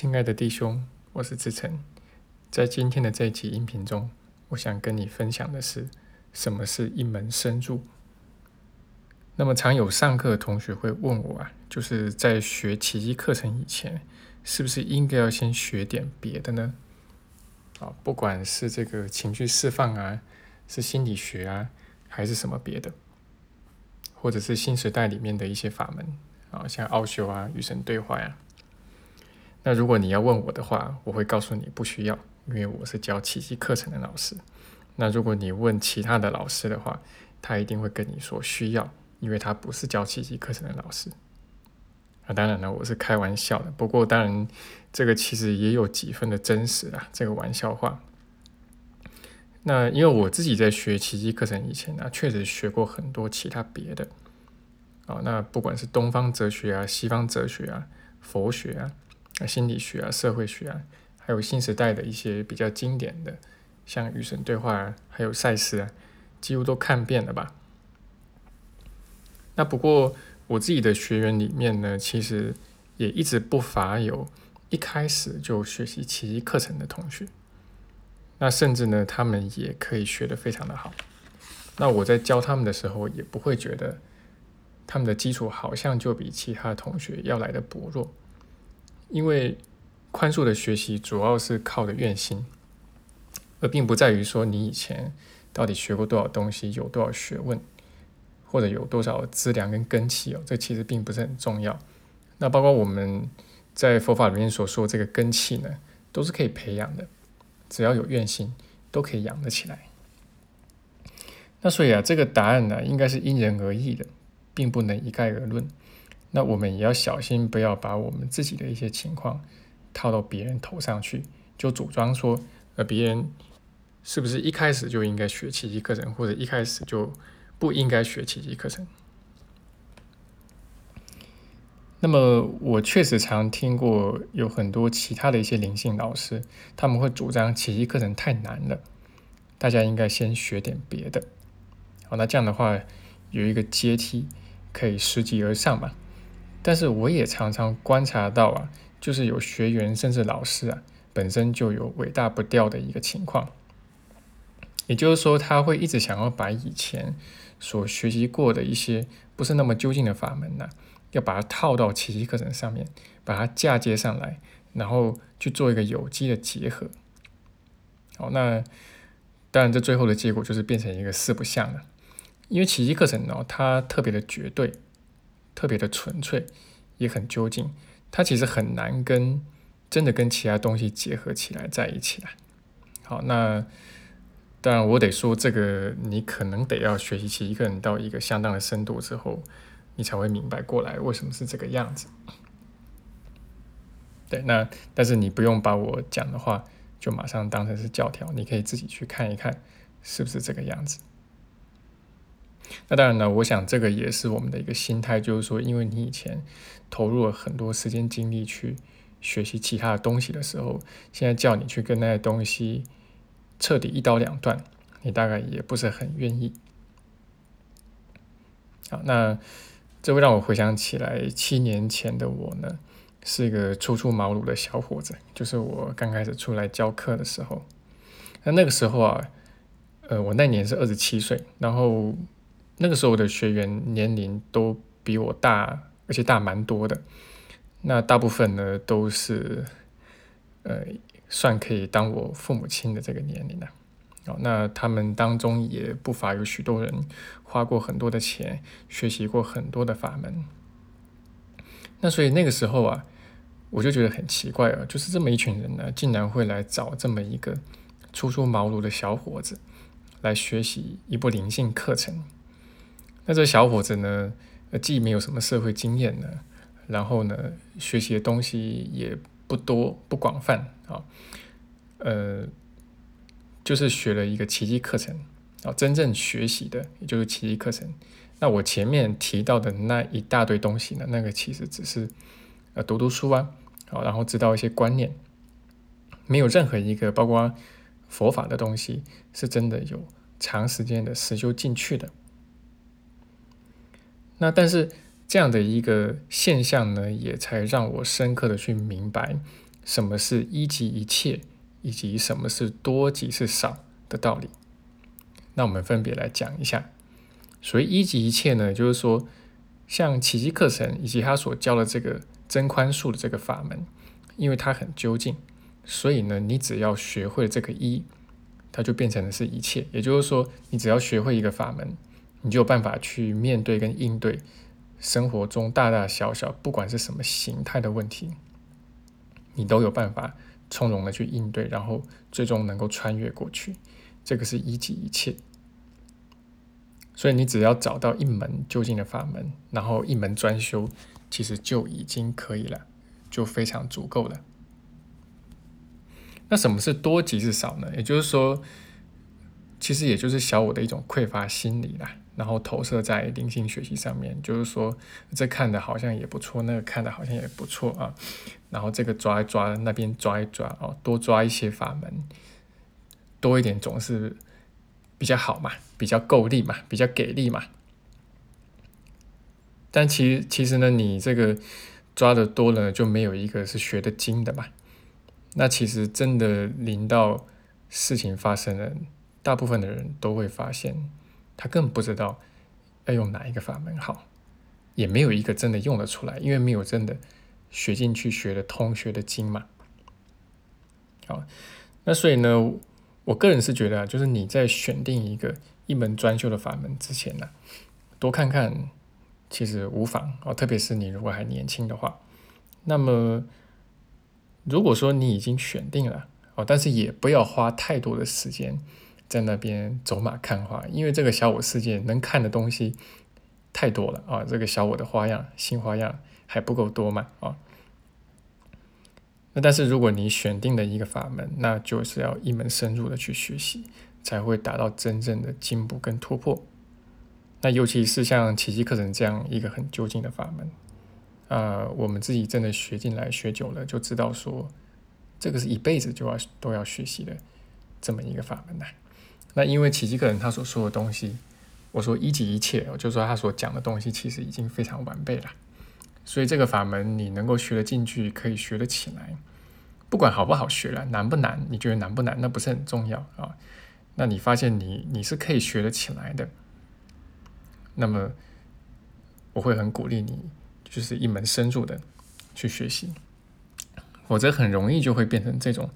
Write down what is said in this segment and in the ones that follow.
亲爱的弟兄，我是志成。在今天的这一集音频中，我想跟你分享的是什么是一门深入。那么，常有上课的同学会问我啊，就是在学奇迹课程以前，是不是应该要先学点别的呢？啊，不管是这个情绪释放啊，是心理学啊，还是什么别的，或者是新时代里面的一些法门啊，像奥修啊、与神对话呀。那如果你要问我的话，我会告诉你不需要，因为我是教奇迹课程的老师。那如果你问其他的老师的话，他一定会跟你说需要，因为他不是教奇迹课程的老师。啊，当然了，我是开玩笑的。不过当然，这个其实也有几分的真实啊，这个玩笑话。那因为我自己在学奇迹课程以前呢，确实学过很多其他别的。啊，那不管是东方哲学啊、西方哲学啊、佛学啊。啊，心理学啊，社会学啊，还有新时代的一些比较经典的，像与神对话啊，还有赛斯啊，几乎都看遍了吧。那不过我自己的学员里面呢，其实也一直不乏有一开始就学习奇迹课程的同学。那甚至呢，他们也可以学得非常的好。那我在教他们的时候，也不会觉得他们的基础好像就比其他同学要来的薄弱。因为宽恕的学习主要是靠的愿心，而并不在于说你以前到底学过多少东西，有多少学问，或者有多少资粮跟根气哦，这其实并不是很重要。那包括我们在佛法里面所说这个根气呢，都是可以培养的，只要有愿心，都可以养得起来。那所以啊，这个答案呢，应该是因人而异的，并不能一概而论。那我们也要小心，不要把我们自己的一些情况套到别人头上去，就主张说，呃，别人是不是一开始就应该学奇迹课程，或者一开始就不应该学奇迹课程？那么，我确实常听过有很多其他的一些灵性老师，他们会主张奇迹课程太难了，大家应该先学点别的。好，那这样的话，有一个阶梯可以拾级而上嘛？但是我也常常观察到啊，就是有学员甚至老师啊，本身就有尾大不掉的一个情况。也就是说，他会一直想要把以前所学习过的一些不是那么究竟的法门呢，要把它套到奇迹课程上面，把它嫁接上来，然后去做一个有机的结合。好，那当然这最后的结果就是变成一个四不像了，因为奇迹课程呢，它特别的绝对。特别的纯粹，也很究竟，它其实很难跟真的跟其他东西结合起来在一起啦。好，那当然我得说，这个你可能得要学习起一个人到一个相当的深度之后，你才会明白过来为什么是这个样子。对，那但是你不用把我讲的话就马上当成是教条，你可以自己去看一看是不是这个样子。那当然了，我想这个也是我们的一个心态，就是说，因为你以前投入了很多时间精力去学习其他的东西的时候，现在叫你去跟那些东西彻底一刀两断，你大概也不是很愿意。好，那这会让我回想起来，七年前的我呢，是一个初出茅庐的小伙子，就是我刚开始出来教课的时候。那那个时候啊，呃，我那年是二十七岁，然后。那个时候的学员年龄都比我大，而且大蛮多的。那大部分呢都是，呃，算可以当我父母亲的这个年龄了。哦，那他们当中也不乏有许多人花过很多的钱，学习过很多的法门。那所以那个时候啊，我就觉得很奇怪啊，就是这么一群人呢，竟然会来找这么一个初出茅庐的小伙子来学习一部灵性课程。那这小伙子呢，既没有什么社会经验呢，然后呢，学习的东西也不多不广泛啊，呃，就是学了一个奇迹课程啊，真正学习的也就是奇迹课程。那我前面提到的那一大堆东西呢，那个其实只是呃读读书啊，好，然后知道一些观念，没有任何一个包括佛法的东西是真的有长时间的实修进去的。那但是这样的一个现象呢，也才让我深刻的去明白什么是一即一切，以及什么是多即是少的道理。那我们分别来讲一下。所谓一即一切呢，就是说，像奇迹课程以及他所教的这个真宽恕的这个法门，因为它很究竟，所以呢，你只要学会了这个一，它就变成的是一切。也就是说，你只要学会一个法门，你就有办法去面对跟应对生活中大大小小，不管是什么形态的问题。你都有办法从容的去应对，然后最终能够穿越过去，这个是一级一切。所以你只要找到一门究竟的法门，然后一门专修，其实就已经可以了，就非常足够了。那什么是多即是少呢？也就是说，其实也就是小我的一种匮乏心理啦。然后投射在灵性学习上面，就是说这看的好像也不错，那个看的好像也不错啊。然后这个抓一抓，那边抓一抓哦，多抓一些法门，多一点总是比较好嘛，比较够力嘛，比较给力嘛。但其实其实呢，你这个抓的多了，就没有一个是学的精的嘛。那其实真的临到事情发生了，大部分的人都会发现。他根本不知道要用哪一个法门好，也没有一个真的用得出来，因为没有真的学进去、学的通、学的精嘛。好，那所以呢，我个人是觉得啊，就是你在选定一个一门专修的法门之前呢，多看看其实无妨哦，特别是你如果还年轻的话。那么如果说你已经选定了哦，但是也不要花太多的时间。在那边走马看花，因为这个小我世界能看的东西太多了啊！这个小我的花样、新花样还不够多嘛啊？那但是如果你选定了一个法门，那就是要一门深入的去学习，才会达到真正的进步跟突破。那尤其是像奇迹课程这样一个很究竟的法门啊，我们自己真的学进来学久了，就知道说这个是一辈子就要都要学习的这么一个法门呐。那因为奇迹个人他所说的东西，我说一级一切，我就说他所讲的东西其实已经非常完备了，所以这个法门你能够学得进去，可以学得起来，不管好不好学了，难不难，你觉得难不难，那不是很重要啊。那你发现你你是可以学得起来的，那么我会很鼓励你，就是一门深入的去学习，否则很容易就会变成这种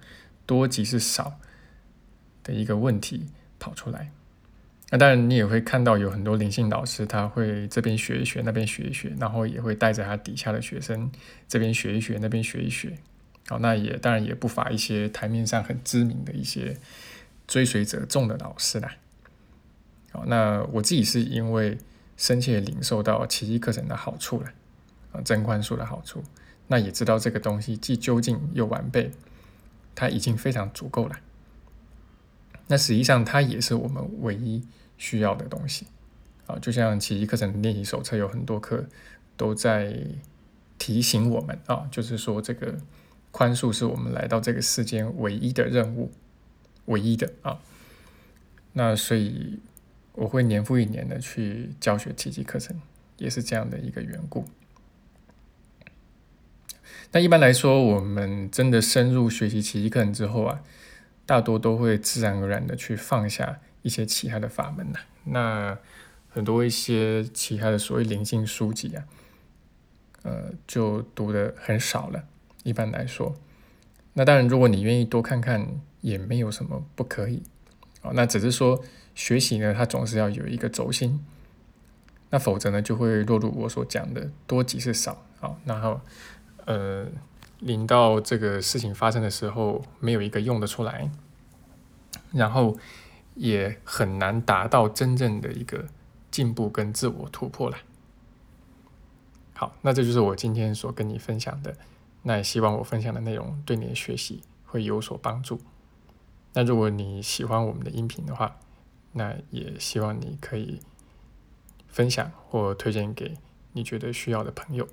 多即是少的一个问题。跑出来，那当然你也会看到有很多灵性老师，他会这边学一学，那边学一学，然后也会带着他底下的学生这边学一学，那边学一学。好，那也当然也不乏一些台面上很知名的一些追随者众的老师啦。好，那我自己是因为深切领受到奇迹课程的好处了，啊，真宽恕的好处，那也知道这个东西既究竟又完备，它已经非常足够了。那实际上，它也是我们唯一需要的东西啊！就像奇迹课程练习手册有很多课都在提醒我们啊，就是说这个宽恕是我们来到这个世间唯一的任务，唯一的啊。那所以我会年复一年的去教学奇迹课程，也是这样的一个缘故。那一般来说，我们真的深入学习奇迹课程之后啊。大多都会自然而然的去放下一些其他的法门呐，那很多一些其他的所谓灵性书籍啊，呃，就读的很少了。一般来说，那当然，如果你愿意多看看，也没有什么不可以。哦，那只是说学习呢，它总是要有一个轴心，那否则呢，就会落入我所讲的多即是少。好，然后呃。临到这个事情发生的时候，没有一个用得出来，然后也很难达到真正的一个进步跟自我突破了。好，那这就是我今天所跟你分享的。那也希望我分享的内容对你的学习会有所帮助。那如果你喜欢我们的音频的话，那也希望你可以分享或推荐给你觉得需要的朋友。